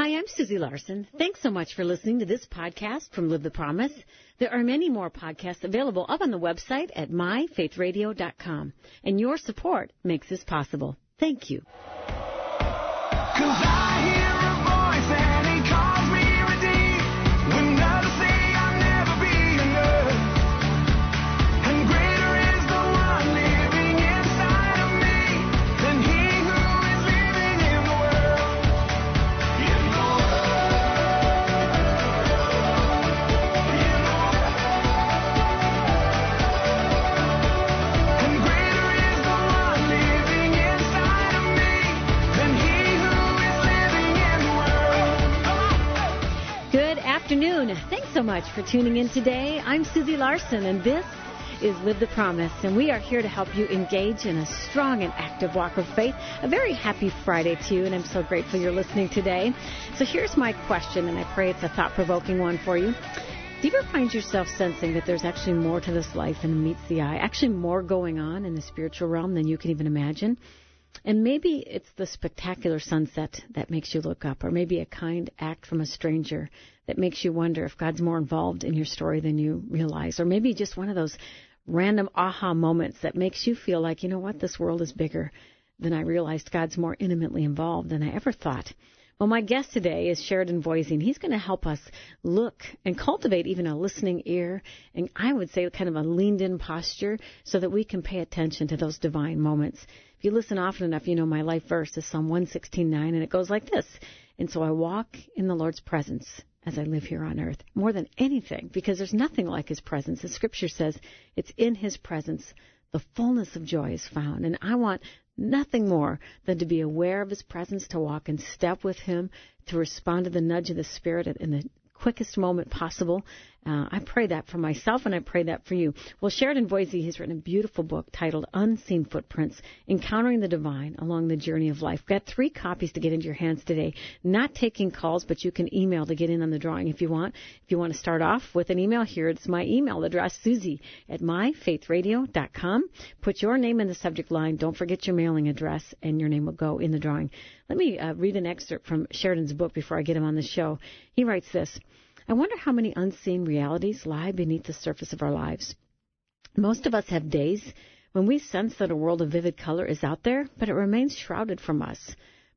Hi, I'm Susie Larson. Thanks so much for listening to this podcast from Live the Promise. There are many more podcasts available up on the website at myfaithradio.com, and your support makes this possible. Thank you. Afternoon. Thanks so much for tuning in today. I'm Susie Larson, and this is Live the Promise, and we are here to help you engage in a strong and active walk of faith. A very happy Friday to you, and I'm so grateful you're listening today. So here's my question, and I pray it's a thought provoking one for you. Do you ever find yourself sensing that there's actually more to this life than meets the eye? Actually, more going on in the spiritual realm than you can even imagine? And maybe it's the spectacular sunset that makes you look up, or maybe a kind act from a stranger that makes you wonder if God's more involved in your story than you realize, or maybe just one of those random aha moments that makes you feel like, you know what, this world is bigger than I realized. God's more intimately involved than I ever thought. Well, my guest today is Sheridan Voisey, and he's going to help us look and cultivate even a listening ear, and I would say kind of a leaned in posture so that we can pay attention to those divine moments. If you listen often enough, you know my life verse is Psalm 116.9, and it goes like this. And so I walk in the Lord's presence as I live here on earth more than anything because there's nothing like his presence. The scripture says it's in his presence the fullness of joy is found. And I want nothing more than to be aware of his presence, to walk in step with him, to respond to the nudge of the Spirit in the quickest moment possible. Uh, I pray that for myself and I pray that for you. Well, Sheridan Voisey has written a beautiful book titled Unseen Footprints Encountering the Divine Along the Journey of Life. Got three copies to get into your hands today. Not taking calls, but you can email to get in on the drawing if you want. If you want to start off with an email, here it's my email address, Susie at myfaithradio.com. Put your name in the subject line. Don't forget your mailing address, and your name will go in the drawing. Let me uh, read an excerpt from Sheridan's book before I get him on the show. He writes this. I wonder how many unseen realities lie beneath the surface of our lives. Most of us have days when we sense that a world of vivid color is out there, but it remains shrouded from us.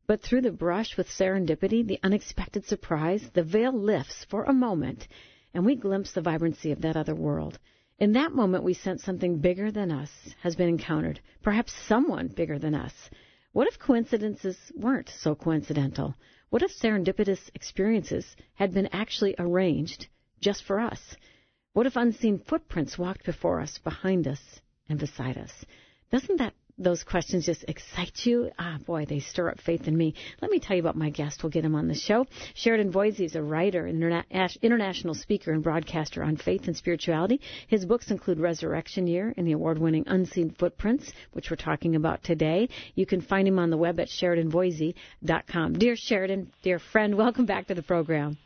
But through the brush with serendipity, the unexpected surprise, the veil lifts for a moment, and we glimpse the vibrancy of that other world. In that moment, we sense something bigger than us has been encountered, perhaps someone bigger than us. What if coincidences weren't so coincidental? What if serendipitous experiences had been actually arranged just for us? What if unseen footprints walked before us, behind us, and beside us? Doesn't that those questions just excite you? Ah, boy, they stir up faith in me. Let me tell you about my guest. We'll get him on the show. Sheridan Voisey is a writer, interna- international speaker, and broadcaster on faith and spirituality. His books include Resurrection Year and the award-winning Unseen Footprints, which we're talking about today. You can find him on the web at SheridanVoisey.com. Dear Sheridan, dear friend, welcome back to the program.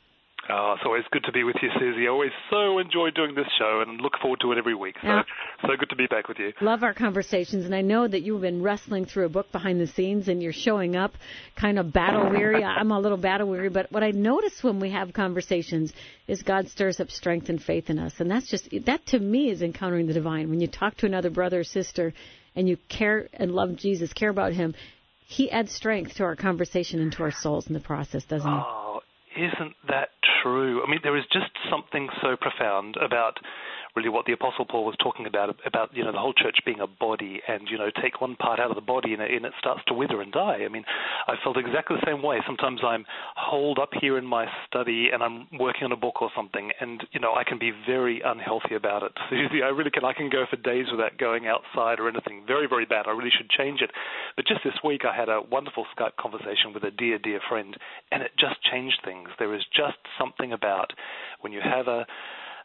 Oh, it's always good to be with you, Susie. I always so enjoy doing this show and look forward to it every week. So, yeah. so good to be back with you. Love our conversations, and I know that you've been wrestling through a book behind the scenes, and you're showing up kind of battle weary. I'm a little battle weary, but what I notice when we have conversations is God stirs up strength and faith in us, and that's just that to me is encountering the divine. When you talk to another brother or sister, and you care and love Jesus, care about Him, He adds strength to our conversation and to our souls in the process, doesn't He? Oh, isn't that true? I mean, there is just something so profound about really what the Apostle Paul was talking about about you know the whole church being a body, and you know take one part out of the body and it, and it starts to wither and die. I mean, I felt exactly the same way. Sometimes I'm holed up here in my study and I'm working on a book or something, and you know I can be very unhealthy about it. Susie, I really can. I can go for days without going outside or anything. Very very bad. I really should change it. But just this week I had a wonderful Skype conversation with a dear dear friend, and it just changed things. There is just something about when you have a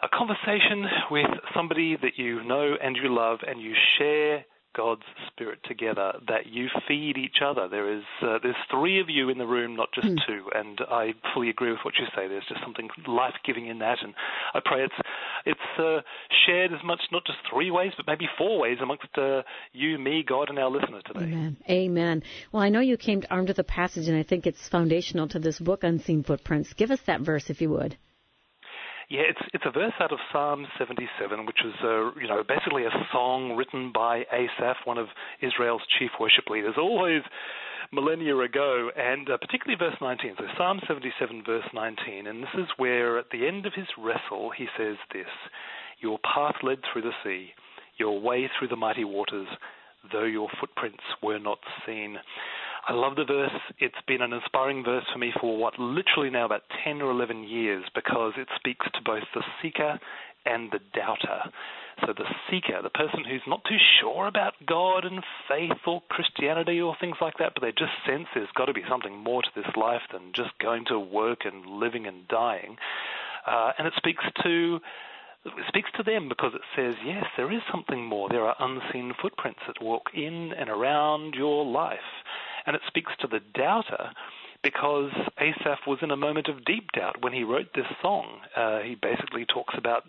a conversation with somebody that you know and you love, and you share God's Spirit together, that you feed each other. There is uh, there's three of you in the room, not just mm. two, and I fully agree with what you say. There's just something life giving in that, and I pray it's it's uh, shared as much, not just three ways, but maybe four ways amongst uh, you, me, God, and our listeners today. Amen. Amen. Well, I know you came armed with a passage, and I think it's foundational to this book, Unseen Footprints. Give us that verse, if you would. Yeah, it's it's a verse out of Psalm 77, which is you know basically a song written by Asaph, one of Israel's chief worship leaders, always millennia ago, and uh, particularly verse 19. So Psalm 77, verse 19, and this is where at the end of his wrestle he says this: "Your path led through the sea, your way through the mighty waters, though your footprints were not seen." I love the verse. It's been an inspiring verse for me for what literally now about 10 or 11 years because it speaks to both the seeker and the doubter. So the seeker, the person who's not too sure about God and faith or Christianity or things like that, but they just sense there's got to be something more to this life than just going to work and living and dying. Uh, and it speaks to it speaks to them because it says, yes, there is something more. There are unseen footprints that walk in and around your life. And it speaks to the doubter because Asaph was in a moment of deep doubt when he wrote this song. Uh, he basically talks about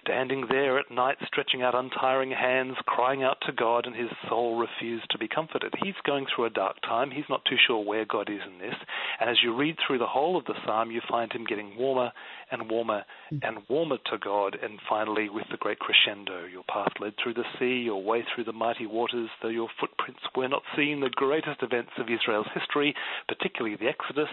standing there at night, stretching out untiring hands, crying out to God, and his soul refused to be comforted. He's going through a dark time. He's not too sure where God is in this. And as you read through the whole of the psalm, you find him getting warmer and warmer mm. and warmer to God. And finally, with the great crescendo, your path led through the sea, your way through the mighty waters, though your footprints were not seen. The greatest events of Israel's history, particularly the Exodus,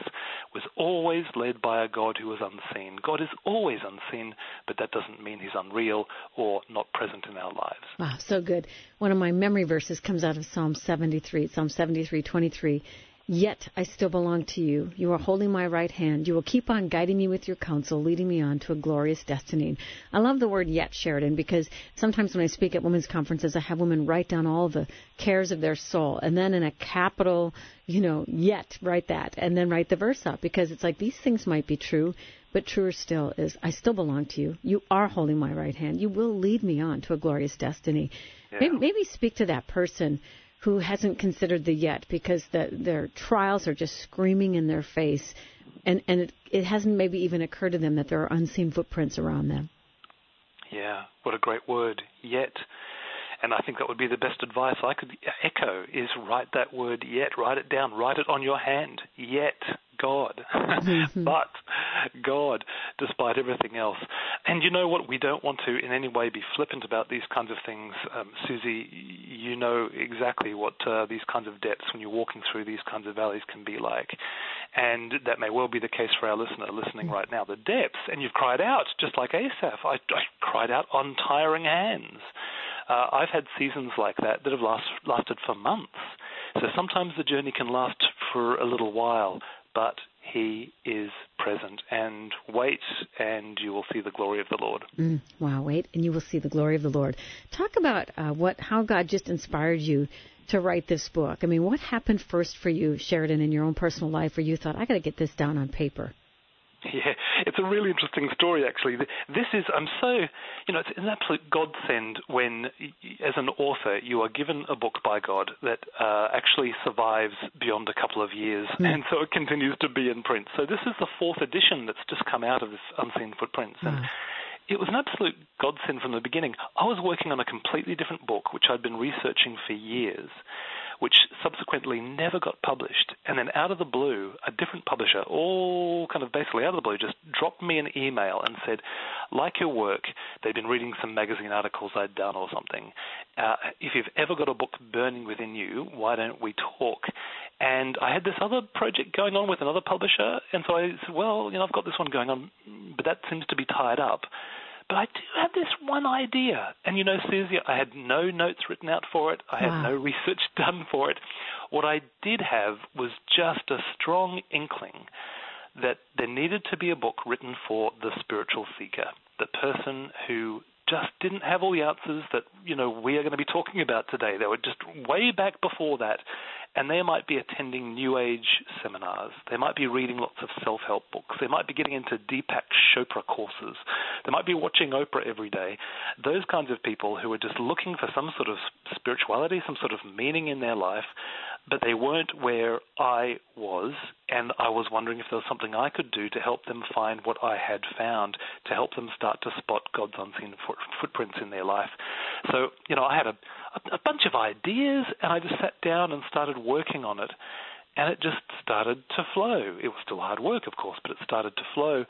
was always led by a God who was unseen. God is always unseen, but that doesn't mean he's unreal or not present in our lives. Wow, so good. One of my memory verses comes out of Psalm 73, Psalm 73, 23. Yet I still belong to you. You are holding my right hand. You will keep on guiding me with your counsel, leading me on to a glorious destiny. I love the word yet, Sheridan, because sometimes when I speak at women's conferences, I have women write down all the cares of their soul, and then in a capital, you know, yet write that, and then write the verse up, because it's like these things might be true, but truer still is, I still belong to you. You are holding my right hand. You will lead me on to a glorious destiny. Yeah. Maybe, maybe speak to that person who hasn't considered the yet because the, their trials are just screaming in their face, and and it, it hasn't maybe even occurred to them that there are unseen footprints around them. Yeah, what a great word, yet. And I think that would be the best advice I could echo is write that word yet, write it down, write it on your hand, yet God. Mm-hmm. but God, despite everything else. And you know what? We don't want to in any way be flippant about these kinds of things. Um, Susie, you know exactly what uh, these kinds of depths when you're walking through these kinds of valleys can be like. And that may well be the case for our listener listening right now. The depths, and you've cried out, just like Asaph. I, I cried out on tiring hands. Uh, I've had seasons like that that have last, lasted for months. So sometimes the journey can last for a little while, but he is present. And wait, and you will see the glory of the Lord. Mm, wow, wait, and you will see the glory of the Lord. Talk about uh, what how God just inspired you to write this book. I mean, what happened first for you, Sheridan, in your own personal life, where you thought, I got to get this down on paper? Yeah, it's a really interesting story, actually. This is, I'm so, you know, it's an absolute godsend when, as an author, you are given a book by God that uh, actually survives beyond a couple of years, mm. and so it continues to be in print. So this is the fourth edition that's just come out of this Unseen Footprints. And, mm it was an absolute godsend from the beginning. I was working on a completely different book, which I'd been researching for years which subsequently never got published. And then out of the blue, a different publisher, all kind of basically out of the blue, just dropped me an email and said, like your work, they'd been reading some magazine articles I'd done or something. Uh, if you've ever got a book burning within you, why don't we talk? And I had this other project going on with another publisher, and so I said, well, you know, I've got this one going on, but that seems to be tied up. But I do have this one idea. And you know, Susie, I had no notes written out for it. I had wow. no research done for it. What I did have was just a strong inkling that there needed to be a book written for the spiritual seeker, the person who just didn't have all the answers that you know we are going to be talking about today. They were just way back before that, and they might be attending New Age seminars. They might be reading lots of self help books. They might be getting into Deepak Chopra courses. They might be watching Oprah every day. Those kinds of people who are just looking for some sort of spirituality, some sort of meaning in their life, but they weren't where I was, and I was wondering if there was something I could do to help them find what I had found, to help them start to spot God's unseen footprints in their life. So, you know, I had a, a bunch of ideas, and I just sat down and started working on it and it just started to flow. It was still hard work, of course, but it started to flow.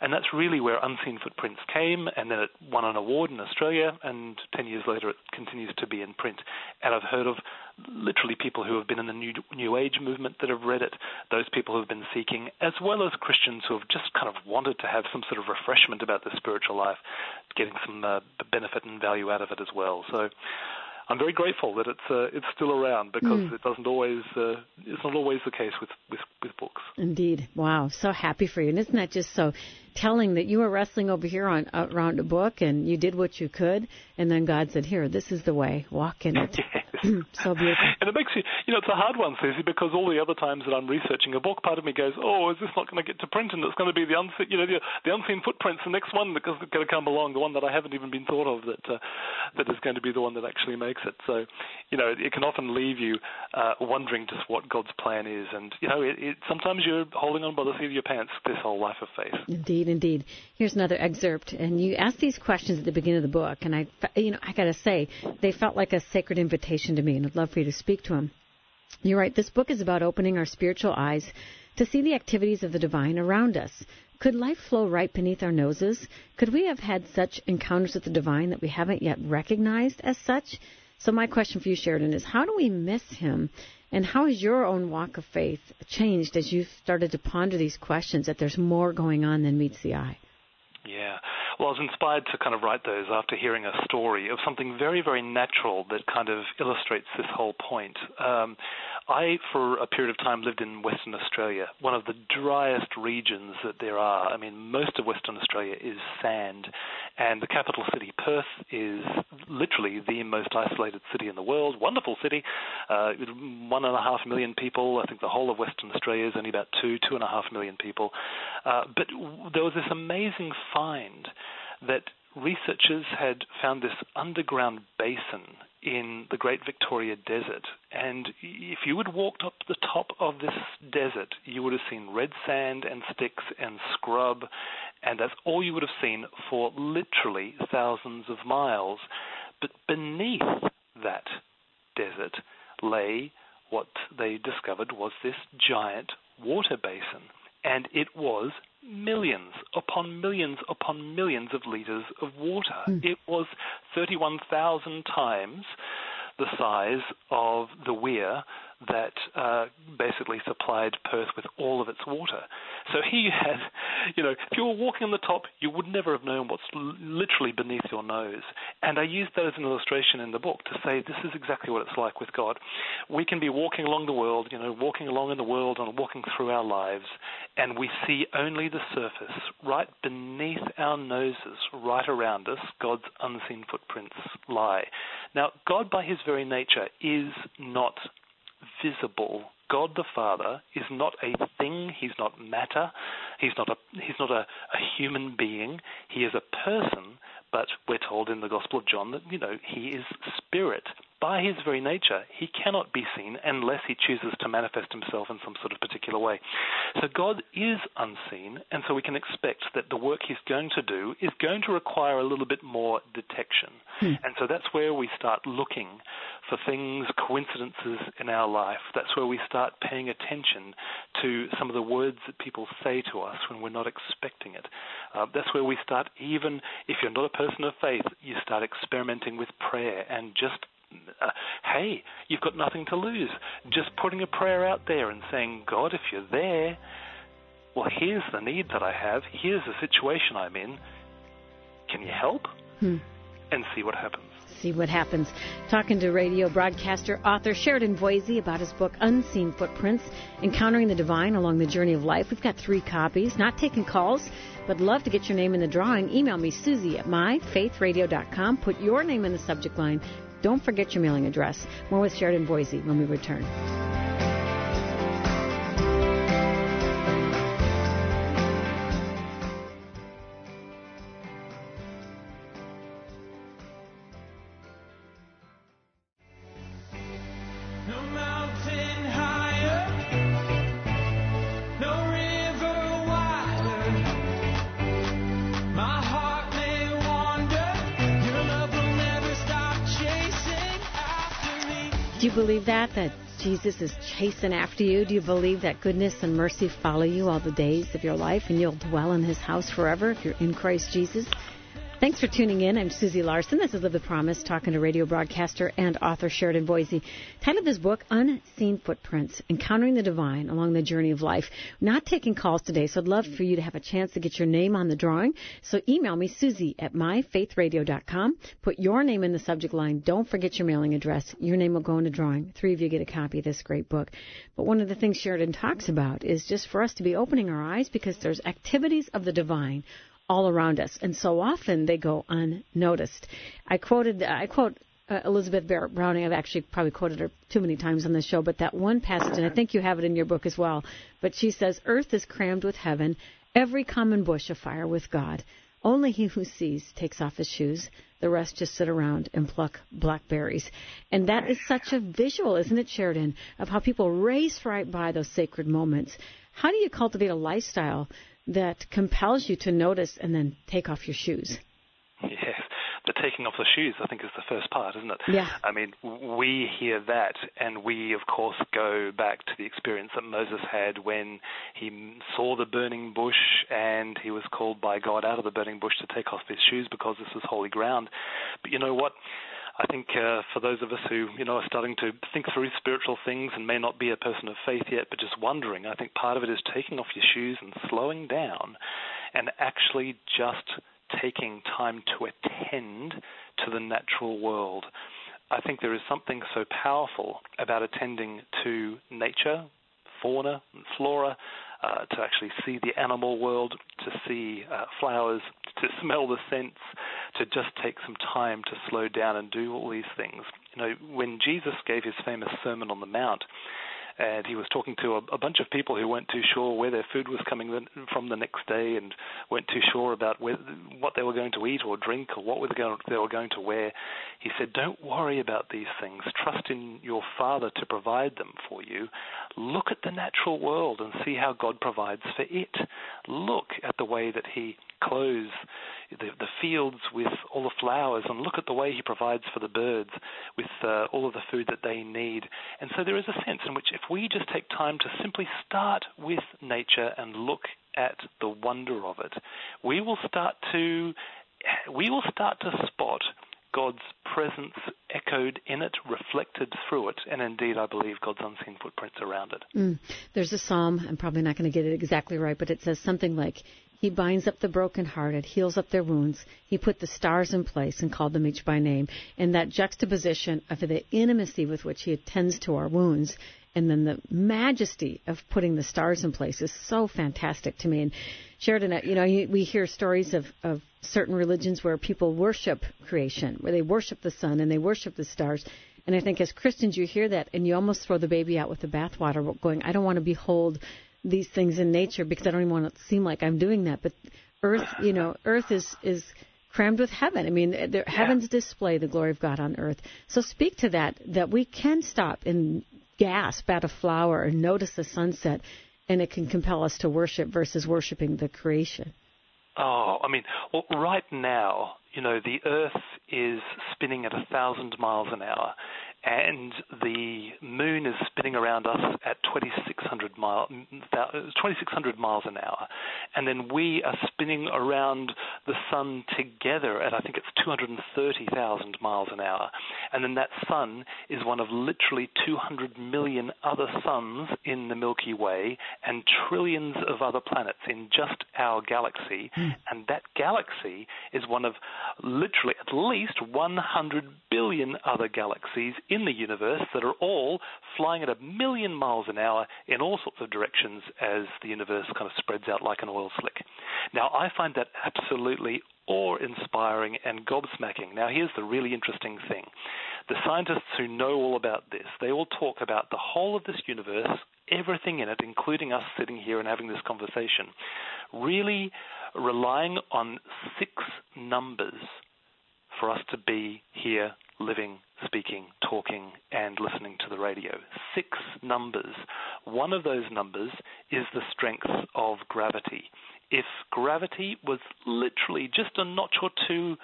And that's really where Unseen Footprints came, and then it won an award in Australia, and 10 years later it continues to be in print. And I've heard of literally people who have been in the New, New Age movement that have read it, those people who have been seeking, as well as Christians who have just kind of wanted to have some sort of refreshment about their spiritual life, getting some uh, benefit and value out of it as well. So I'm very grateful that it's uh, it's still around because mm. it doesn't always uh, it's not always the case with, with with books. Indeed, wow, so happy for you, and isn't that just so telling that you were wrestling over here on around a book and you did what you could, and then God said, "Here, this is the way, walk in it." so beautiful. And it makes you, you know, it's a hard one, Susie, because all the other times that I'm researching a book, part of me goes, "Oh, is this not going to get to print?" And it's going to be the unseen, you know, the, the unseen footprints, the next one that's going to come along, the one that I haven't even been thought of, that uh, that is going to be the one that actually makes it. So, you know, it, it can often leave you uh, wondering just what God's plan is, and you know, it, it, sometimes you're holding on by the seat of your pants this whole life of faith. Indeed, indeed. Here's another excerpt, and you ask these questions at the beginning of the book, and I, you know, I got to say, they felt like a sacred invitation to me, and I'd love for you to speak to them. You write, this book is about opening our spiritual eyes to see the activities of the divine around us. Could life flow right beneath our noses? Could we have had such encounters with the divine that we haven't yet recognized as such? So my question for you, Sheridan, is how do we miss him? And how has your own walk of faith changed as you've started to ponder these questions that there's more going on than meets the eye? Yeah. Well, I was inspired to kind of write those after hearing a story of something very, very natural that kind of illustrates this whole point. Um, I, for a period of time, lived in Western Australia, one of the driest regions that there are. I mean, most of Western Australia is sand, and the capital city, Perth, is literally the most isolated city in the world. Wonderful city, uh, one and a half million people. I think the whole of Western Australia is only about two, two and a half million people. Uh, but there was this amazing find that researchers had found this underground basin in the Great Victoria Desert. And if you had walked up the top of this desert, you would have seen red sand and sticks and scrub, and that's all you would have seen for literally thousands of miles. But beneath that desert lay what they discovered was this giant water basin. And it was millions upon millions upon millions of liters of water. Mm. It was 31,000 times the size of the weir that uh, basically supplied Perth with all of its water. So here you had, you know, if you were walking on the top, you would never have known what's literally beneath your nose. And I used that as an illustration in the book to say this is exactly what it's like with God. We can be walking along the world, you know, walking along in the world and walking through our lives, and we see only the surface. Right beneath our noses, right around us, God's unseen footprints lie. Now, God, by his very nature, is not visible. God the Father is not a thing, he's not matter, he's not a he's not a, a human being, he is a person, but we're told in the Gospel of John that, you know, he is spirit by his very nature, he cannot be seen unless he chooses to manifest himself in some sort of particular way. So God is unseen, and so we can expect that the work he's going to do is going to require a little bit more detection. Hmm. And so that's where we start looking for things, coincidences in our life. That's where we start paying attention to some of the words that people say to us when we're not expecting it. Uh, that's where we start, even if you're not a person of faith, you start experimenting with prayer and just uh, hey, you've got nothing to lose. Just putting a prayer out there and saying, God, if you're there, well, here's the need that I have. Here's the situation I'm in. Can you help? Hmm. And see what happens. See what happens. Talking to radio broadcaster, author Sheridan Voisey about his book Unseen Footprints Encountering the Divine Along the Journey of Life. We've got three copies, not taking calls, but love to get your name in the drawing. Email me, Susie at myfaithradio.com. Put your name in the subject line. Don't forget your mailing address. More with Sheridan Voisey when we return. Believe that? That Jesus is chasing after you? Do you believe that goodness and mercy follow you all the days of your life and you'll dwell in his house forever if you're in Christ Jesus? Thanks for tuning in. I'm Susie Larson. This is Live the Promise, talking to radio broadcaster and author Sheridan Voisey. Title of his book, Unseen Footprints, Encountering the Divine Along the Journey of Life. Not taking calls today, so I'd love for you to have a chance to get your name on the drawing. So email me, Susie at myfaithradio.com. Put your name in the subject line. Don't forget your mailing address. Your name will go in the drawing. Three of you get a copy of this great book. But one of the things Sheridan talks about is just for us to be opening our eyes because there's activities of the divine all around us, and so often they go unnoticed. I quoted, I quote uh, Elizabeth Barrett Browning. I've actually probably quoted her too many times on the show, but that one passage, and I think you have it in your book as well. But she says, "Earth is crammed with heaven, every common bush afire with God. Only he who sees takes off his shoes. The rest just sit around and pluck blackberries." And that is such a visual, isn't it, Sheridan, of how people race right by those sacred moments. How do you cultivate a lifestyle that compels you to notice and then take off your shoes. Yes, the taking off the shoes, I think, is the first part, isn't it? Yeah. I mean, we hear that, and we, of course, go back to the experience that Moses had when he saw the burning bush and he was called by God out of the burning bush to take off his shoes because this was holy ground. But you know what? I think uh, for those of us who you know are starting to think through spiritual things and may not be a person of faith yet, but just wondering, I think part of it is taking off your shoes and slowing down, and actually just taking time to attend to the natural world. I think there is something so powerful about attending to nature, fauna, and flora, uh, to actually see the animal world, to see uh, flowers, to smell the scents, to just take some time to slow down and do all these things. You know, when Jesus gave his famous Sermon on the Mount, and he was talking to a, a bunch of people who weren't too sure where their food was coming from the next day and weren't too sure about where, what they were going to eat or drink or what they were going to wear. He said, Don't worry about these things. Trust in your Father to provide them for you. Look at the natural world and see how God provides for it. Look at the way that He clothes the, the fields with all the flowers and look at the way he provides for the birds with uh, all of the food that they need. And so there is a sense in which if we just take time to simply start with nature and look at the wonder of it, we will start to we will start to spot God's presence echoed in it, reflected through it, and indeed, I believe God's unseen footprints around it. Mm. There's a psalm, I'm probably not going to get it exactly right, but it says something like, he binds up the brokenhearted, heals up their wounds. He put the stars in place and called them each by name. And that juxtaposition of the intimacy with which he attends to our wounds and then the majesty of putting the stars in place is so fantastic to me. And Sheridan, uh, you know, we hear stories of, of certain religions where people worship creation, where they worship the sun and they worship the stars. And I think as Christians, you hear that and you almost throw the baby out with the bathwater, going, I don't want to behold these things in nature because I don't even want to seem like I'm doing that. But Earth, you know, Earth is is crammed with heaven. I mean, yeah. heavens display the glory of God on earth. So speak to that that we can stop and gasp at a flower or notice the sunset, and it can compel us to worship versus worshiping the creation. Oh, I mean, well, right now, you know, the Earth is spinning at a thousand miles an hour, and the moon is spinning around us at 2600 mile, 2600 miles an hour. And then we are spinning around the sun together at I think it's 230,000 miles an hour. And then that sun is one of literally 200 million other suns in the Milky Way and trillions of other planets in just our galaxy. Mm. and that galaxy is one of literally at least 100 billion other galaxies in the universe that are all flying at a million miles an hour in all sorts of directions as the universe kind of spreads out like an oil slick. Now, I find that absolutely awe inspiring and gobsmacking. Now, here's the really interesting thing the scientists who know all about this, they all talk about the whole of this universe, everything in it, including us sitting here and having this conversation, really relying on six numbers for us to be here living, speaking, talking, and listening to the radio. Six numbers. One of those numbers is the strength of gravity. If gravity was literally just a notch or two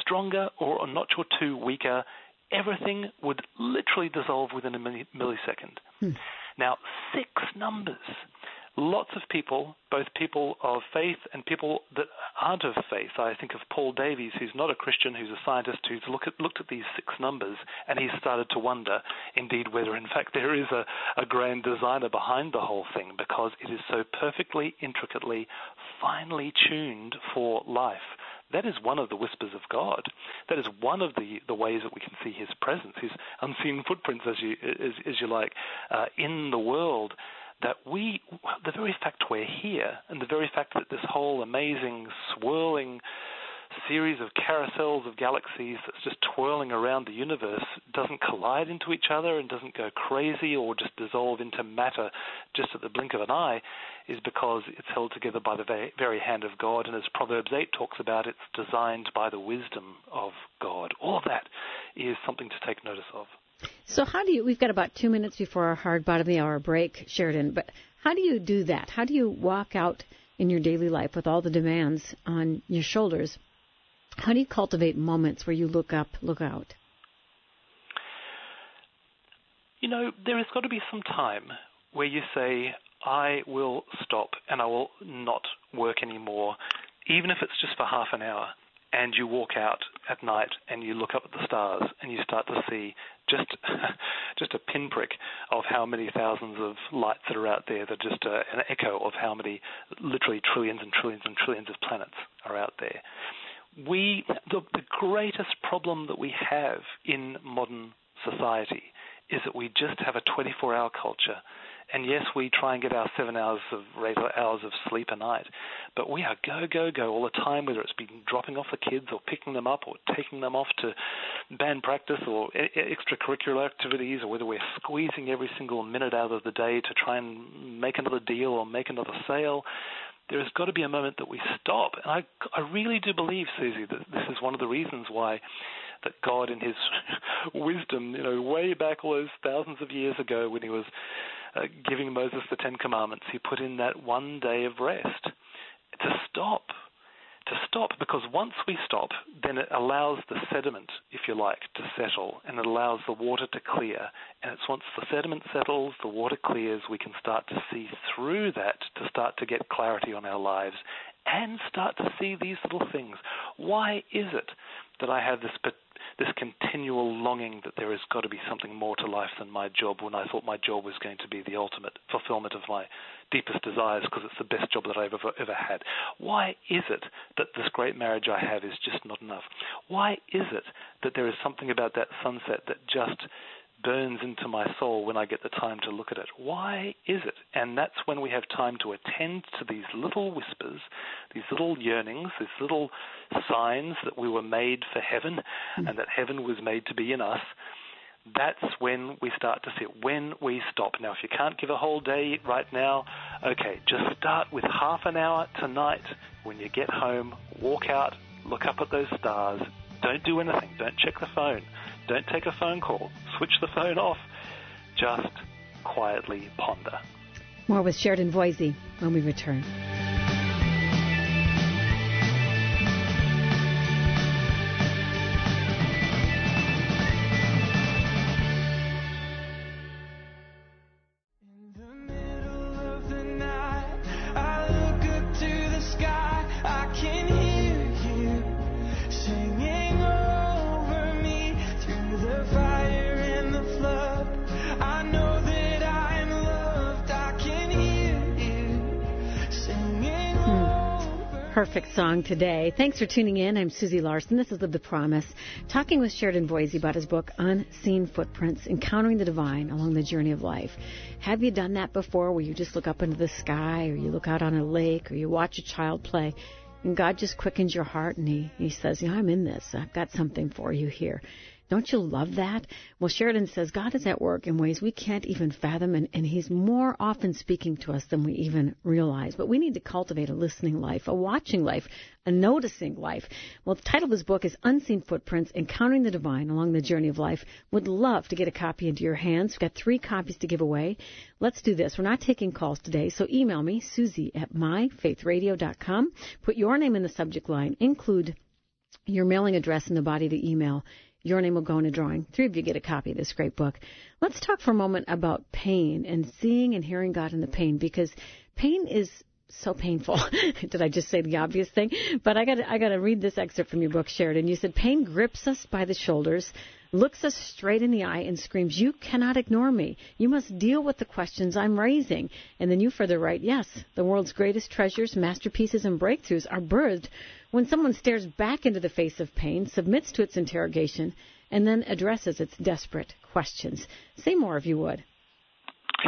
stronger or a notch or two weaker, everything would literally dissolve within a millisecond. Hmm. Now, six numbers lots of people, both people of faith and people that aren't of faith. I think of Paul Davies, who's not a Christian, who's a scientist, who's look at, looked at these six numbers and he's started to wonder, indeed, whether in fact there is a, a grand designer behind the whole thing because it is so perfectly, intricately, finely tuned for life. That is one of the whispers of God. That is one of the, the ways that we can see His presence, His unseen footprints, as you as, as you like, uh, in the world that we, the very fact we're here, and the very fact that this whole amazing swirling series of carousels of galaxies that's just twirling around the universe doesn't collide into each other and doesn't go crazy or just dissolve into matter just at the blink of an eye is because it's held together by the very hand of God. And as Proverbs 8 talks about, it's designed by the wisdom of God. All of that is something to take notice of. So how do you? We've got about two minutes before our hard bottom of the hour break, Sheridan. But how do you do that? How do you walk out in your daily life with all the demands on your shoulders? How do you cultivate moments where you look up, look out? You know, there has got to be some time where you say, I will stop and I will not work anymore, even if it's just for half an hour and you walk out at night and you look up at the stars and you start to see just just a pinprick of how many thousands of lights that are out there. They're just a, an echo of how many, literally trillions and trillions and trillions of planets are out there. We the, the greatest problem that we have in modern society is that we just have a 24-hour culture and yes, we try and get our seven hours of regular hours of sleep a night, but we are go, go, go all the time, whether it's been dropping off the kids or picking them up or taking them off to band practice or extracurricular activities, or whether we're squeezing every single minute out of the day to try and make another deal or make another sale there has got to be a moment that we stop. And I, I really do believe, Susie, that this is one of the reasons why that God, in His wisdom, you know, way back all those thousands of years ago, when He was uh, giving Moses the Ten Commandments, he put in that one day of rest to stop. To stop, because once we stop, then it allows the sediment, if you like, to settle, and it allows the water to clear. And it's once the sediment settles, the water clears, we can start to see through that to start to get clarity on our lives and start to see these little things. Why is it that I have this this continual longing that there has got to be something more to life than my job when I thought my job was going to be the ultimate fulfillment of my deepest desires because it's the best job that I've ever, ever had. Why is it that this great marriage I have is just not enough? Why is it that there is something about that sunset that just burns into my soul when I get the time to look at it. Why is it? And that's when we have time to attend to these little whispers, these little yearnings, these little signs that we were made for heaven mm. and that heaven was made to be in us. That's when we start to see it, when we stop. Now, if you can't give a whole day right now, okay, just start with half an hour tonight when you get home, walk out, look up at those stars, don't do anything, don't check the phone don't take a phone call. Switch the phone off. Just quietly ponder. More with Sheridan Voisey when we return. Song today. Thanks for tuning in. I'm Susie Larson. This is Live the Promise, talking with Sheridan Voisey about his book, Unseen Footprints Encountering the Divine Along the Journey of Life. Have you done that before where you just look up into the sky or you look out on a lake or you watch a child play and God just quickens your heart and He, he says, yeah, I'm in this. I've got something for you here. Don't you love that? Well, Sheridan says God is at work in ways we can't even fathom, and, and He's more often speaking to us than we even realize. But we need to cultivate a listening life, a watching life, a noticing life. Well, the title of his book is Unseen Footprints Encountering the Divine Along the Journey of Life. Would love to get a copy into your hands. We've got three copies to give away. Let's do this. We're not taking calls today, so email me, Susie at myfaithradio.com. Put your name in the subject line. Include your mailing address in the body of the email your name will go in a drawing. Three of you get a copy of this great book. Let's talk for a moment about pain and seeing and hearing God in the pain because pain is so painful. Did I just say the obvious thing? But I got I got to read this excerpt from your book, Sheridan. You said pain grips us by the shoulders, looks us straight in the eye, and screams, "You cannot ignore me. You must deal with the questions I'm raising." And then you further write, "Yes, the world's greatest treasures, masterpieces, and breakthroughs are birthed when someone stares back into the face of pain, submits to its interrogation, and then addresses its desperate questions." Say more, if you would.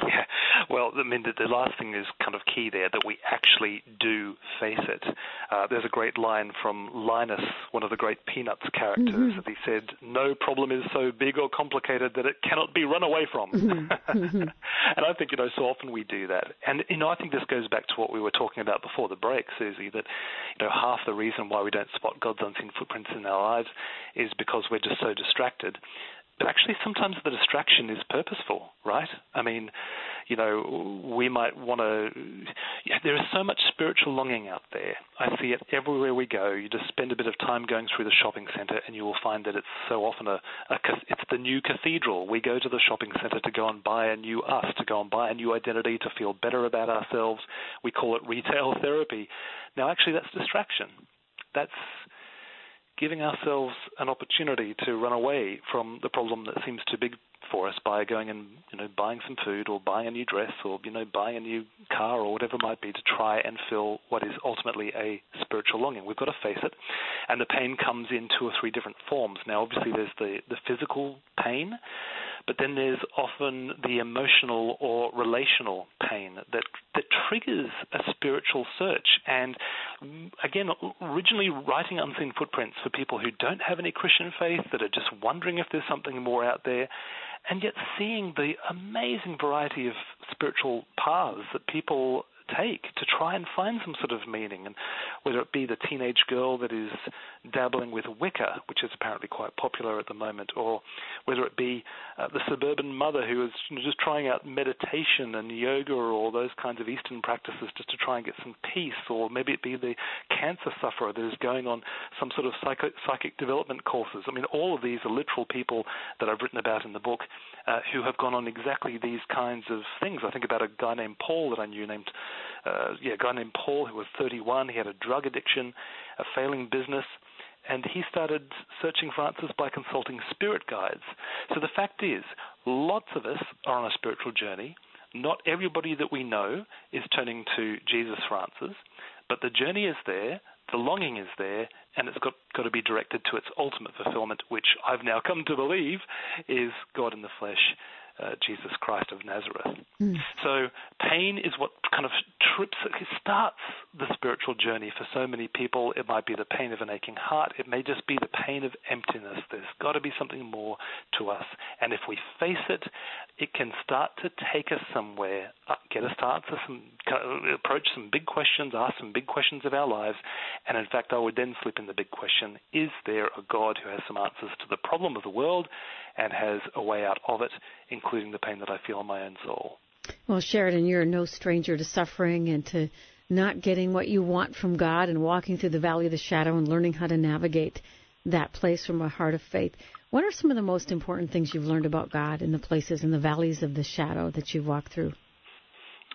Yeah, well, I mean, the, the, last thing is kind of key there that we actually do face it. Uh, there's a great line from Linus, one of the great Peanuts characters, mm-hmm. that he said, "No problem is so big or complicated that it cannot be run away from." Mm-hmm. mm-hmm. and I think you know, so often we do that. And you know, I think this goes back to what we were talking about before the break, Susie. That you know, half the reason why we don't spot God's unseen footprints in our lives is because we're just so distracted. But actually, sometimes the distraction is purposeful, right? I mean, you know, we might want to. Yeah, there is so much spiritual longing out there. I see it everywhere we go. You just spend a bit of time going through the shopping center, and you will find that it's so often a, a it's the new cathedral. We go to the shopping center to go and buy a new us, to go and buy a new identity, to feel better about ourselves. We call it retail therapy. Now, actually, that's distraction. That's giving ourselves an opportunity to run away from the problem that seems too big for us by going and you know buying some food or buying a new dress or you know buying a new car or whatever it might be to try and fill what is ultimately a spiritual longing. We've got to face it, and the pain comes in two or three different forms. Now, obviously, there's the the physical pain, but then there's often the emotional or relational pain that that triggers a spiritual search. And mm, again, originally writing unseen footprints for people who don't have any Christian faith that are just wondering if there's something more out there and yet seeing the amazing variety of spiritual paths that people take to try and find some sort of meaning. And whether it be the teenage girl that is dabbling with Wicca, which is apparently quite popular at the moment, or whether it be uh, the suburban mother who is just trying out meditation and yoga or those kinds of Eastern practices just to try and get some peace, or maybe it be the cancer sufferer that is going on some sort of psycho- psychic development courses. I mean, all of these are literal people that I've written about in the book uh, who have gone on exactly these kinds of things. I think about a guy named Paul that I knew named uh, yeah, a guy named Paul who was 31. He had a drug addiction, a failing business, and he started searching for answers by consulting spirit guides. So the fact is, lots of us are on a spiritual journey. Not everybody that we know is turning to Jesus for answers, but the journey is there, the longing is there, and it's got, got to be directed to its ultimate fulfillment, which I've now come to believe is God in the flesh uh, Jesus Christ of Nazareth. Mm. So pain is what kind of trips, it starts the spiritual journey for so many people. It might be the pain of an aching heart. It may just be the pain of emptiness. There's got to be something more to us. And if we face it, it can start to take us somewhere, uh, get us to answer some, approach some big questions, ask some big questions of our lives. And in fact, I would then slip in the big question is there a God who has some answers to the problem of the world and has a way out of it, including the pain that I feel in my own soul? Well, Sheridan, you're no stranger to suffering and to not getting what you want from God and walking through the valley of the shadow and learning how to navigate that place from a heart of faith. What are some of the most important things you've learned about God in the places in the valleys of the shadow that you've walked through?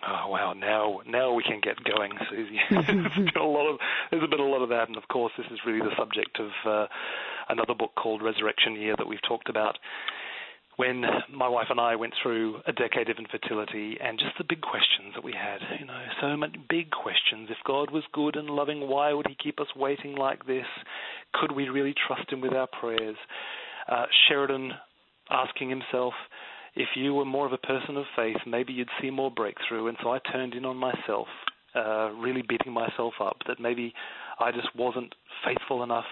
Oh wow! Now, now we can get going, Susie. there's been a lot of there's been a lot of that, and of course, this is really the subject of uh, another book called Resurrection Year that we've talked about. When my wife and I went through a decade of infertility, and just the big questions that we had, you know, so many big questions. If God was good and loving, why would He keep us waiting like this? Could we really trust Him with our prayers? Uh, Sheridan asking himself, if you were more of a person of faith, maybe you'd see more breakthrough. And so I turned in on myself, uh, really beating myself up that maybe I just wasn't faithful enough,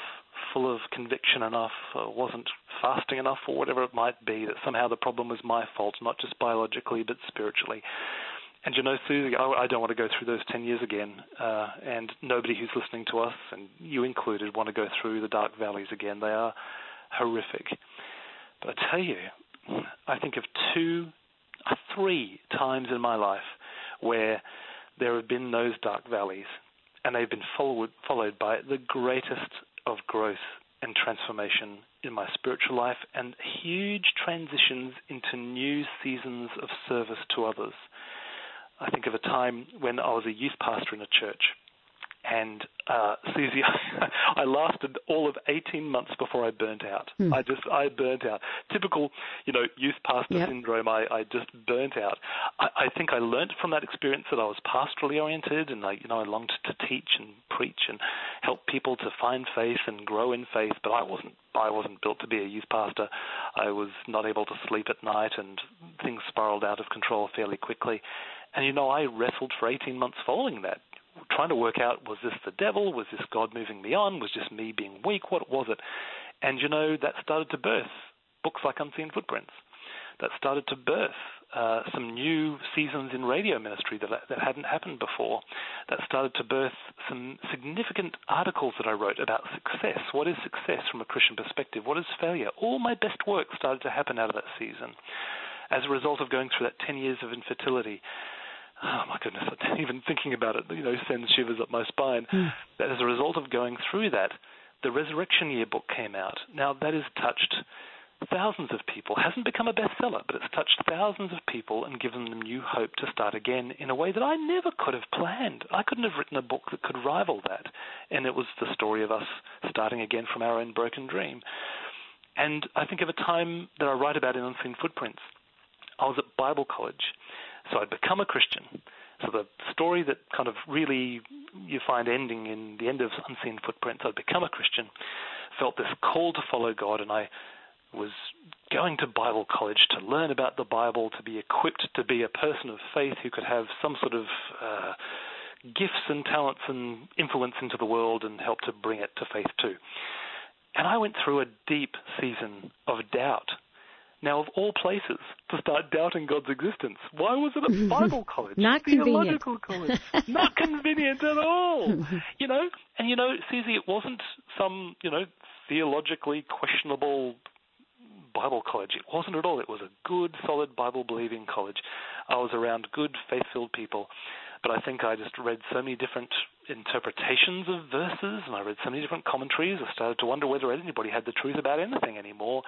full of conviction enough, uh, wasn't fasting enough, or whatever it might be, that somehow the problem was my fault, not just biologically, but spiritually. And you know, Susie, I, I don't want to go through those 10 years again. Uh, and nobody who's listening to us, and you included, want to go through the dark valleys again. They are horrific. But I tell you, I think of two, uh, three times in my life where there have been those dark valleys, and they've been followed, followed by the greatest of growth and transformation in my spiritual life and huge transitions into new seasons of service to others. I think of a time when I was a youth pastor in a church and uh, Susie, I lasted all of 18 months before I burnt out. Hmm. I just, I burnt out. Typical, you know, youth pastor yep. syndrome. I, I just burnt out. I, I think I learned from that experience that I was pastorally oriented, and I, you know, I longed to teach and preach and help people to find faith and grow in faith. But I wasn't, I wasn't built to be a youth pastor. I was not able to sleep at night, and things spiraled out of control fairly quickly. And you know, I wrestled for 18 months following that trying to work out was this the devil? Was this God moving me on? Was just me being weak? What was it? And you know, that started to birth books like Unseen Footprints. That started to birth uh, some new seasons in radio ministry that, that hadn't happened before. That started to birth some significant articles that I wrote about success. What is success from a Christian perspective? What is failure? All my best work started to happen out of that season. As a result of going through that 10 years of infertility, oh my goodness, even thinking about it, you know, sends shivers up my spine. Mm. That as a result of going through that, the Resurrection Year book came out. Now that has touched thousands of people. Hasn't become a bestseller, but it's touched thousands of people and given them new hope to start again in a way that I never could have planned. I couldn't have written a book that could rival that. And it was the story of us starting again from our own broken dream. And I think of a time that I write about in Unseen Footprints. I was at Bible college so I'd become a Christian. So the story that kind of really you find ending in the end of Unseen Footprints, I'd become a Christian, felt this call to follow God, and I was going to Bible college to learn about the Bible, to be equipped to be a person of faith who could have some sort of uh, gifts and talents and influence into the world and help to bring it to faith too. And I went through a deep season of doubt now, of all places, to start doubting God's existence. Why was it a Bible college? Not convenient. college. Not convenient at all. You know, and you know, Susie, it wasn't some, you know, theologically questionable Bible college. It wasn't at all. It was a good, solid Bible believing college. I was around good, faith filled people. But I think I just read so many different interpretations of verses, and I read so many different commentaries. I started to wonder whether anybody had the truth about anything anymore.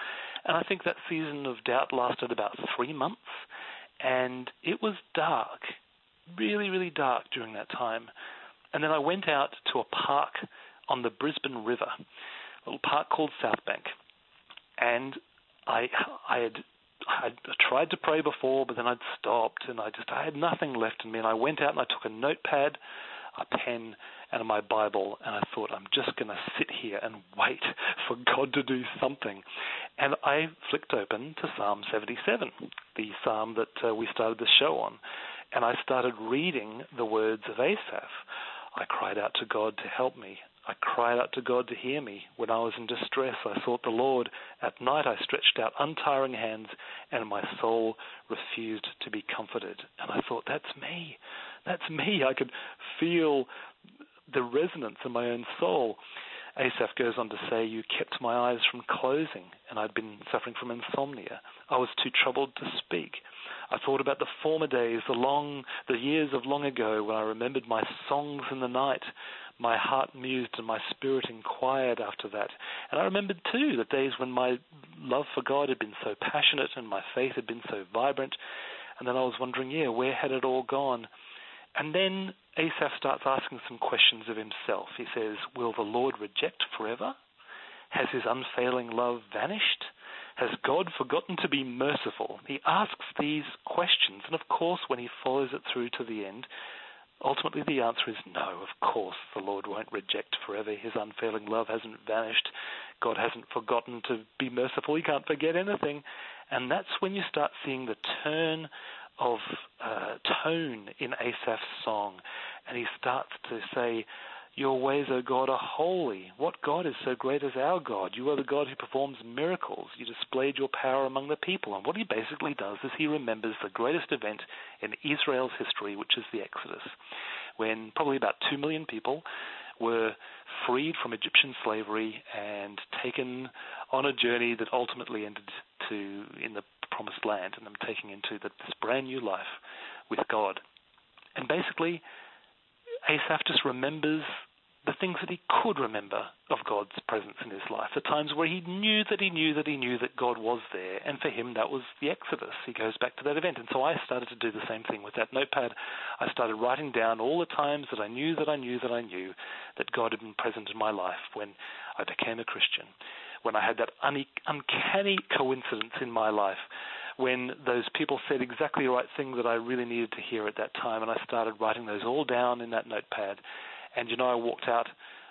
And I think that season of doubt lasted about three months, and it was dark, really, really dark during that time. And then I went out to a park on the Brisbane River, a little park called South Bank, and I I had I'd tried to pray before, but then I'd stopped, and I just I had nothing left in me. And I went out and I took a notepad, a pen, and my Bible, and I thought I'm just going to sit here and wait for God to do something. And I flicked open to Psalm 77, the psalm that uh, we started the show on, and I started reading the words of Asaph. I cried out to God to help me. I cried out to God to hear me. When I was in distress, I sought the Lord. At night, I stretched out untiring hands, and my soul refused to be comforted. And I thought, that's me. That's me. I could feel the resonance in my own soul. Asaph goes on to say, You kept my eyes from closing, and I'd been suffering from insomnia. I was too troubled to speak. I thought about the former days, the long, the years of long ago, when I remembered my songs in the night, my heart mused and my spirit inquired after that. And I remembered too the days when my love for God had been so passionate and my faith had been so vibrant. And then I was wondering, yeah, where had it all gone? And then Asaph starts asking some questions of himself. He says, Will the Lord reject forever? Has his unfailing love vanished? Has God forgotten to be merciful? He asks these questions, and of course, when he follows it through to the end, Ultimately, the answer is no. Of course, the Lord won't reject forever. His unfailing love hasn't vanished. God hasn't forgotten to be merciful. He can't forget anything. And that's when you start seeing the turn of uh, tone in Asaph's song. And he starts to say, your ways, O God, are holy. What God is so great as our God? You are the God who performs miracles. You displayed your power among the people. And what he basically does is he remembers the greatest event in Israel's history, which is the Exodus, when probably about two million people were freed from Egyptian slavery and taken on a journey that ultimately ended to in the promised land and them taking into the, this brand new life with God. And basically, Asaph just remembers the things that he could remember of God's presence in his life, the times where he knew that he knew that he knew that God was there, and for him that was the Exodus. He goes back to that event. And so I started to do the same thing with that notepad. I started writing down all the times that I knew that I knew that I knew that God had been present in my life when I became a Christian, when I had that un- uncanny coincidence in my life when those people said exactly the right thing that I really needed to hear at that time, and I started writing those all down in that notepad. And you know, I walked out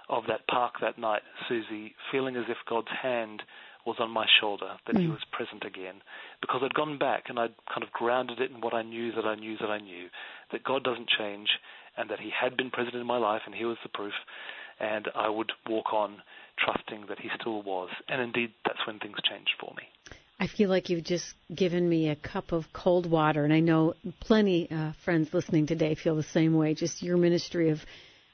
of that park that night, Susie, feeling as if God's hand was on my shoulder, that mm. He was present again, because I'd gone back and I'd kind of grounded it in what I knew that I knew that I knew, that God doesn't change, and that He had been present in my life, and He was the proof, and I would walk on trusting that He still was. And indeed, that's when things changed for me. I feel like you've just given me a cup of cold water, and I know plenty uh, friends listening today feel the same way. Just your ministry of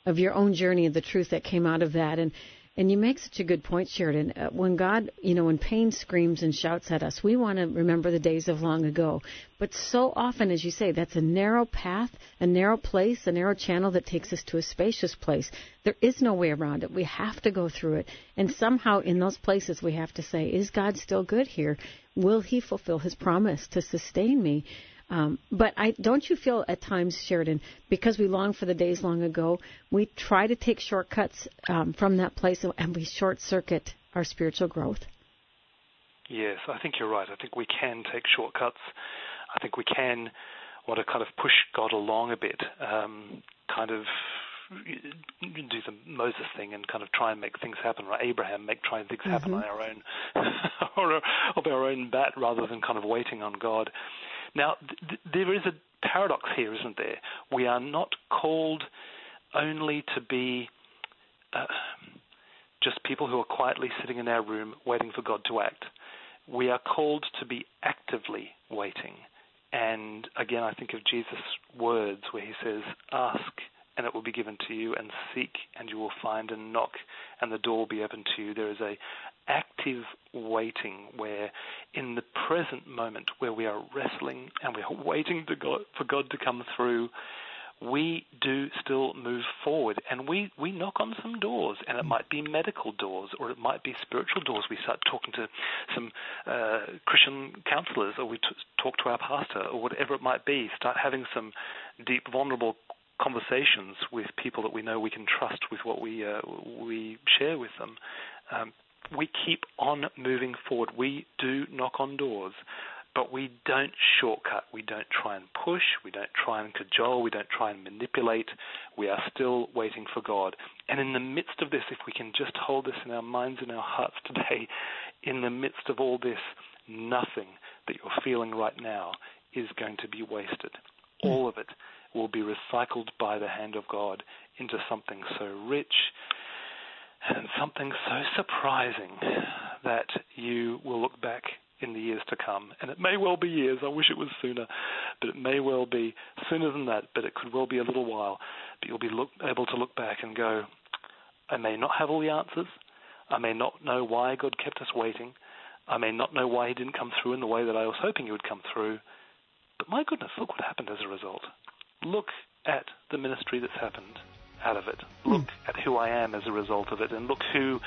of your own journey and the truth that came out of that, and and you make such a good point, Sheridan. Uh, when God, you know, when pain screams and shouts at us, we want to remember the days of long ago. But so often, as you say, that's a narrow path, a narrow place, a narrow channel that takes us to a spacious place. There is no way around it. We have to go through it. And somehow in those places, we have to say, is God still good here? Will He fulfill His promise to sustain me? Um, but I don't you feel at times, Sheridan, because we long for the days long ago, we try to take shortcuts um, from that place and we short circuit our spiritual growth. Yes, I think you're right. I think we can take shortcuts. I think we can want to kind of push God along a bit, um, kind of do the Moses thing and kind of try and make things happen, right? Abraham make try and things happen mm-hmm. on our own or of our own bat rather than kind of waiting on God. Now, th- there is a paradox here, isn't there? We are not called only to be uh, just people who are quietly sitting in our room waiting for God to act. We are called to be actively waiting. And again, I think of Jesus' words where he says, Ask and it will be given to you, and seek and you will find, and knock and the door will be open to you. There is a active waiting where in the present moment where we are wrestling and we are waiting God, for God to come through, we do still move forward and we, we knock on some doors and it might be medical doors or it might be spiritual doors. We start talking to some uh, Christian counselors or we t- talk to our pastor or whatever it might be. Start having some deep, vulnerable conversations with people that we know we can trust with what we uh, we share with them. Um, we keep on moving forward. We do knock on doors, but we don't shortcut. We don't try and push. We don't try and cajole. We don't try and manipulate. We are still waiting for God. And in the midst of this, if we can just hold this in our minds and our hearts today, in the midst of all this, nothing that you're feeling right now is going to be wasted. All of it will be recycled by the hand of God into something so rich and something so surprising that you will look back in the years to come. And it may well be years, I wish it was sooner, but it may well be sooner than that, but it could well be a little while. But you'll be look, able to look back and go, I may not have all the answers. I may not know why God kept us waiting. I may not know why He didn't come through in the way that I was hoping He would come through. But my goodness, look what happened as a result look at the ministry that's happened out of it. Look mm. at who I am as a result of it, and look who,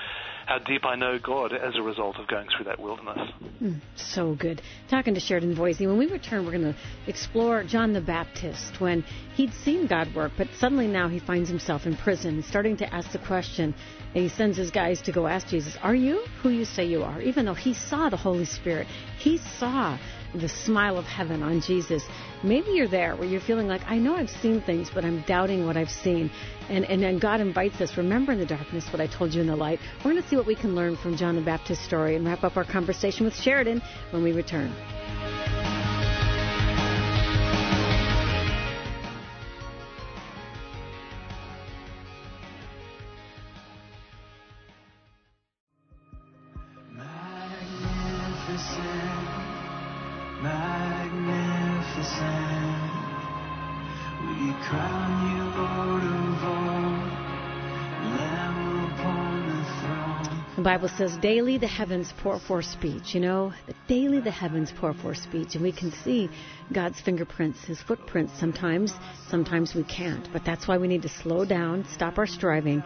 how deep I know God as a result of going through that wilderness. Mm, so good. Talking to Sheridan Voisey. When we return, we're going to explore John the Baptist when he'd seen God work, but suddenly now he finds himself in prison, starting to ask the question. And he sends his guys to go ask Jesus, "Are you who you say you are?" Even though he saw the Holy Spirit, he saw the smile of heaven on Jesus. Maybe you're there where you're feeling like, I know I've seen things, but I'm doubting what I've seen. And, and then God invites us, remember in the darkness what I told you in the light. We're going to see what we can learn from John the Baptist's story and wrap up our conversation with Sheridan when we return. Bible says, daily the heavens pour forth speech. You know, daily the heavens pour forth speech. And we can see God's fingerprints, His footprints sometimes. Sometimes we can't. But that's why we need to slow down, stop our striving,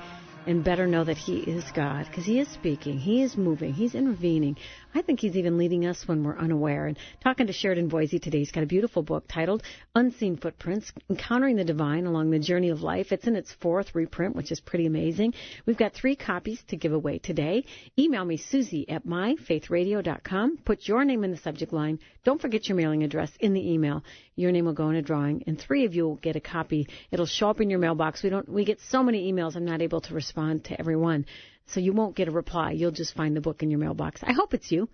and better know that He is God because He is speaking, He is moving, He's intervening. I think He's even leading us when we're unaware. And talking to Sheridan Voisey today, he's got a beautiful book titled Unseen Footprints Encountering the Divine Along the Journey of Life. It's in its fourth reprint, which is pretty amazing. We've got three copies to give away today. Email me, Susie at myfaithradio.com. Put your name in the subject line. Don't forget your mailing address in the email. Your name will go in a drawing, and three of you will get a copy. It'll show up in your mailbox. We don't. We get so many emails. I'm not able to respond to everyone. So you won't get a reply. You'll just find the book in your mailbox. I hope it's you.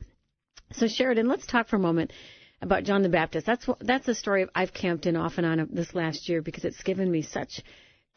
So Sheridan, let's talk for a moment about John the Baptist. That's that's a story I've camped in off and on this last year because it's given me such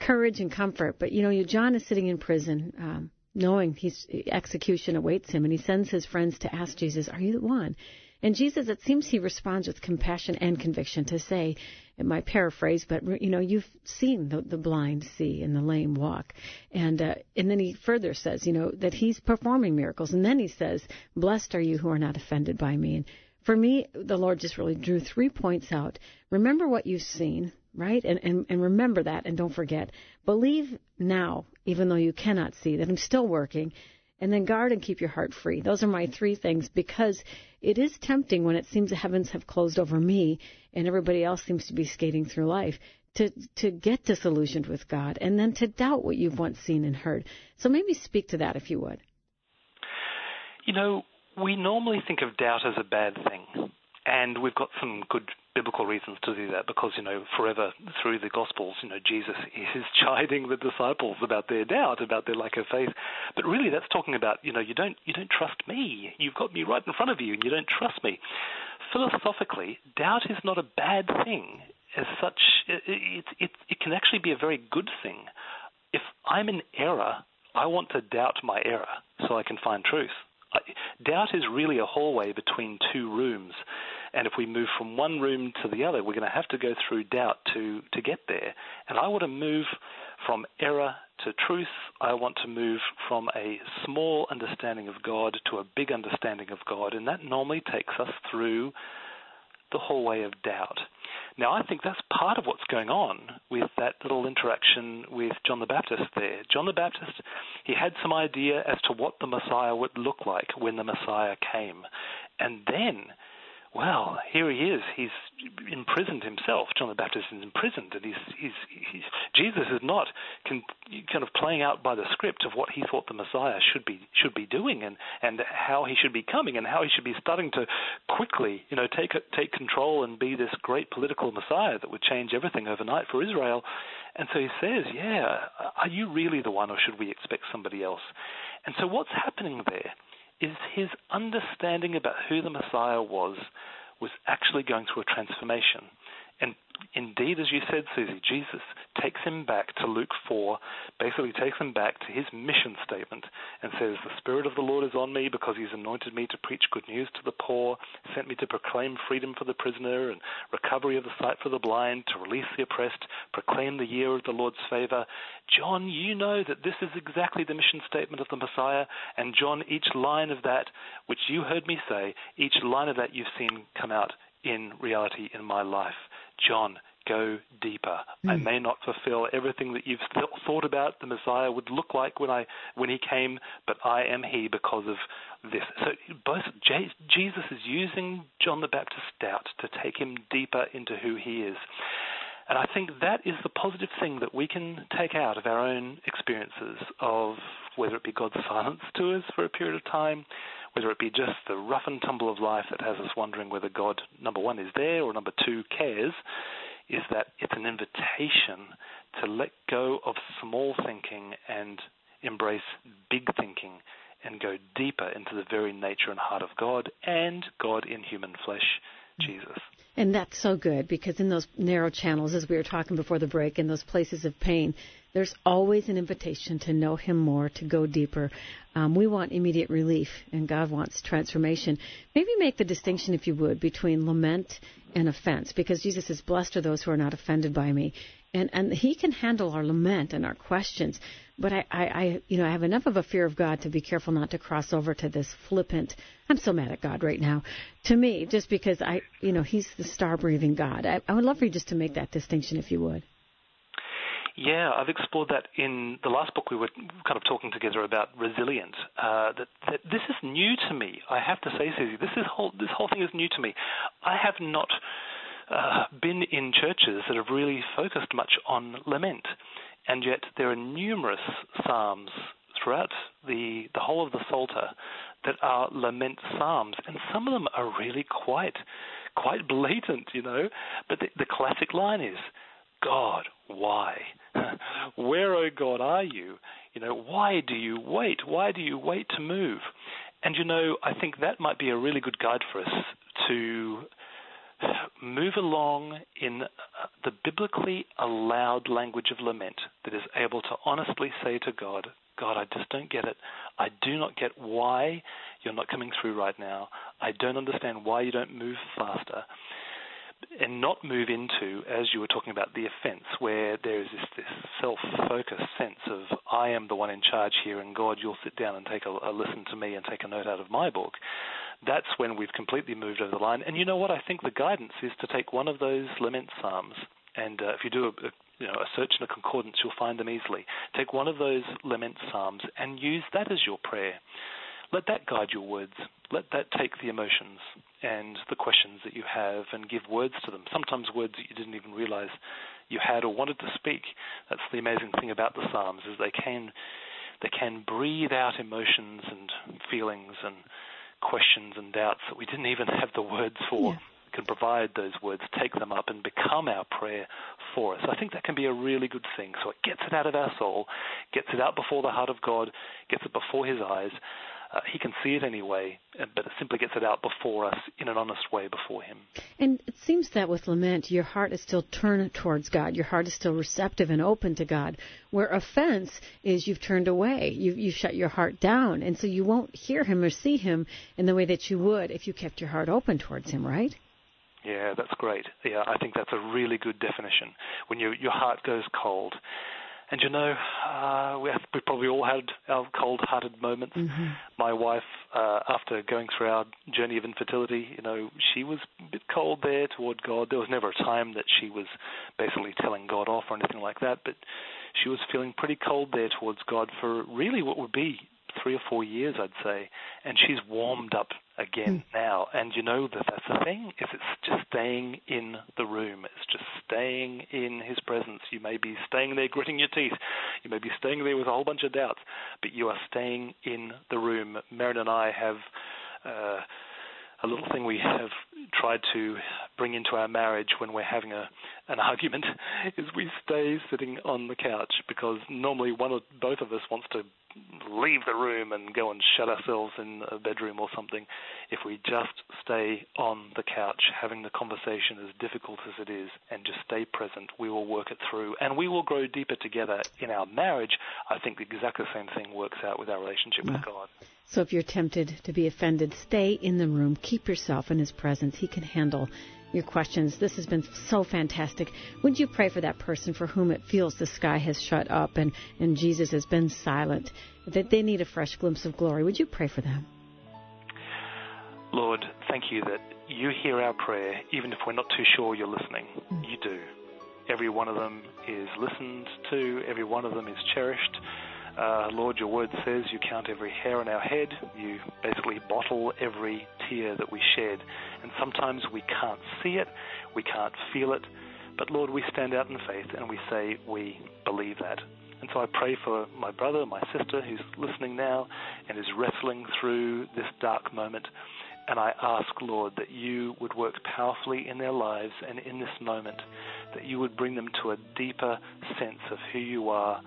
courage and comfort. But you know, John is sitting in prison, um, knowing he's execution awaits him, and he sends his friends to ask Jesus, "Are you the one?" And Jesus, it seems he responds with compassion and conviction to say, it might paraphrase, but you know, you've seen the, the blind see and the lame walk, and uh, and then he further says, you know, that he's performing miracles, and then he says, "Blessed are you who are not offended by me." And for me, the Lord just really drew three points out. Remember what you've seen, right? And, and, and remember that and don't forget. Believe now, even though you cannot see, that I'm still working and then guard and keep your heart free. Those are my three things because it is tempting when it seems the heavens have closed over me and everybody else seems to be skating through life to to get disillusioned with God and then to doubt what you've once seen and heard. So maybe speak to that if you would. You know, we normally think of doubt as a bad thing. And we've got some good biblical reasons to do that because, you know, forever through the Gospels, you know, Jesus is chiding the disciples about their doubt, about their lack of faith. But really that's talking about, you know, you don't you don't trust me. You've got me right in front of you and you don't trust me. Philosophically, doubt is not a bad thing. As such, it, it, it, it can actually be a very good thing. If I'm in error, I want to doubt my error so I can find truth. Doubt is really a hallway between two rooms. And if we move from one room to the other, we're going to have to go through doubt to, to get there. And I want to move from error to truth. I want to move from a small understanding of God to a big understanding of God. And that normally takes us through the hallway of doubt. Now, I think that's part of what's going on with that little interaction with John the Baptist there. John the Baptist, he had some idea as to what the Messiah would look like when the Messiah came. And then well, here he is. He's imprisoned himself. John the Baptist is imprisoned, and he's, he's, he's Jesus is not con, kind of playing out by the script of what he thought the Messiah should be should be doing, and and how he should be coming, and how he should be starting to quickly, you know, take take control and be this great political Messiah that would change everything overnight for Israel. And so he says, "Yeah, are you really the one, or should we expect somebody else?" And so what's happening there? Is his understanding about who the Messiah was was actually going through a transformation. And indeed, as you said, Susie, Jesus takes him back to Luke 4, basically takes him back to his mission statement and says, The Spirit of the Lord is on me because he's anointed me to preach good news to the poor, sent me to proclaim freedom for the prisoner and recovery of the sight for the blind, to release the oppressed, proclaim the year of the Lord's favor. John, you know that this is exactly the mission statement of the Messiah. And John, each line of that, which you heard me say, each line of that you've seen come out in reality in my life. John, go deeper. Mm. I hmm. may not fulfill everything that you've th- thought about the Messiah would look like when I when he came, but I am he because of this. So both J- Jesus is using John the Baptist's doubt to take him deeper into who he is. And I think that is the positive thing that we can take out of our own experiences of whether it be God's silence to us for a period of time, whether it be just the rough and tumble of life that has us wondering whether God, number one, is there or number two, cares, is that it's an invitation to let go of small thinking and embrace big thinking and go deeper into the very nature and heart of God and God in human flesh, Jesus. And that's so good because in those narrow channels, as we were talking before the break, in those places of pain, there's always an invitation to know Him more, to go deeper. Um, we want immediate relief, and God wants transformation. Maybe make the distinction, if you would, between lament and offense, because Jesus says, blessed are those who are not offended by me, and and He can handle our lament and our questions. But I, I, I, you know, I have enough of a fear of God to be careful not to cross over to this flippant. I'm so mad at God right now. To me, just because I, you know, He's the star-breathing God. I, I would love for you just to make that distinction, if you would. Yeah, I've explored that in the last book we were kind of talking together about resilience. Uh, that, that this is new to me. I have to say, Susie, this is whole this whole thing is new to me. I have not uh, been in churches that have really focused much on lament, and yet there are numerous psalms throughout the the whole of the Psalter that are lament psalms, and some of them are really quite quite blatant, you know. But the, the classic line is, God, why? Where, oh God, are you? You know, why do you wait? Why do you wait to move? And you know, I think that might be a really good guide for us to move along in the biblically allowed language of lament that is able to honestly say to God, God, I just don't get it. I do not get why you're not coming through right now. I don't understand why you don't move faster and not move into, as you were talking about, the offense, where there is this, this self-focused sense of I am the one in charge here, and God, you'll sit down and take a, a listen to me and take a note out of my book. That's when we've completely moved over the line. And you know what? I think the guidance is to take one of those lament psalms, and uh, if you do a, a you know, a search in a concordance, you'll find them easily. Take one of those lament psalms and use that as your prayer. Let that guide your words. Let that take the emotions and the questions that you have and give words to them. Sometimes words that you didn't even realize you had or wanted to speak. That's the amazing thing about the Psalms is they can they can breathe out emotions and feelings and questions and doubts that we didn't even have the words for. Yeah. Can provide those words, take them up, and become our prayer for us. I think that can be a really good thing. So it gets it out of our soul, gets it out before the heart of God, gets it before His eyes, uh, he can see it anyway, but it simply gets it out before us in an honest way before him. And it seems that with lament, your heart is still turned towards God. Your heart is still receptive and open to God. Where offense is you've turned away, you you shut your heart down, and so you won't hear Him or see Him in the way that you would if you kept your heart open towards Him, right? Yeah, that's great. Yeah, I think that's a really good definition. When you, your heart goes cold, and you know, uh, we, have, we probably all had our cold-hearted moments. Mm-hmm. My wife, uh, after going through our journey of infertility, you know, she was a bit cold there toward God. There was never a time that she was basically telling God off or anything like that, but she was feeling pretty cold there towards God for really what would be three or four years, I'd say, and she's warmed up again mm. now. And you know that that's the thing is it's just staying in the room. It's just staying in His presence. You may be staying there gritting your teeth. You may be staying there with a whole bunch of doubts, but you are staying in the room. Merryn and I have. Uh, a little thing we have tried to bring into our marriage when we're having a an argument is we stay sitting on the couch because normally one or both of us wants to leave the room and go and shut ourselves in a bedroom or something. If we just stay on the couch having the conversation as difficult as it is and just stay present, we will work it through and we will grow deeper together in our marriage. I think the exactly same thing works out with our relationship with God. So if you're tempted to be offended, stay in the room, keep yourself in his presence. He can handle your questions. This has been so fantastic. Would you pray for that person for whom it feels the sky has shut up and, and Jesus has been silent, that they need a fresh glimpse of glory? Would you pray for them? Lord, thank you that you hear our prayer, even if we're not too sure you're listening. Mm. You do. Every one of them is listened to, every one of them is cherished. Uh, Lord, your word says you count every hair on our head. You basically bottle every tear that we shed. And sometimes we can't see it, we can't feel it. But Lord, we stand out in faith and we say we believe that. And so I pray for my brother, my sister who's listening now and is wrestling through this dark moment. And I ask, Lord, that you would work powerfully in their lives and in this moment, that you would bring them to a deeper sense of who you are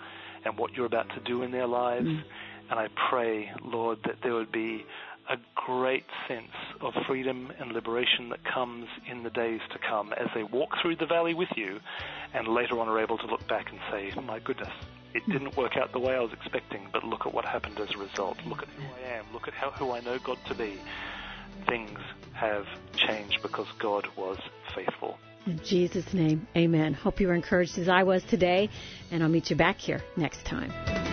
and what you're about to do in their lives. Mm. And I pray, Lord, that there would be a great sense of freedom and liberation that comes in the days to come as they walk through the valley with you and later on are able to look back and say, my goodness, it mm. didn't work out the way I was expecting, but look at what happened as a result. Look at who I am. Look at how, who I know God to be. Things have changed because God was faithful. In Jesus' name, amen. Hope you were encouraged as I was today, and I'll meet you back here next time.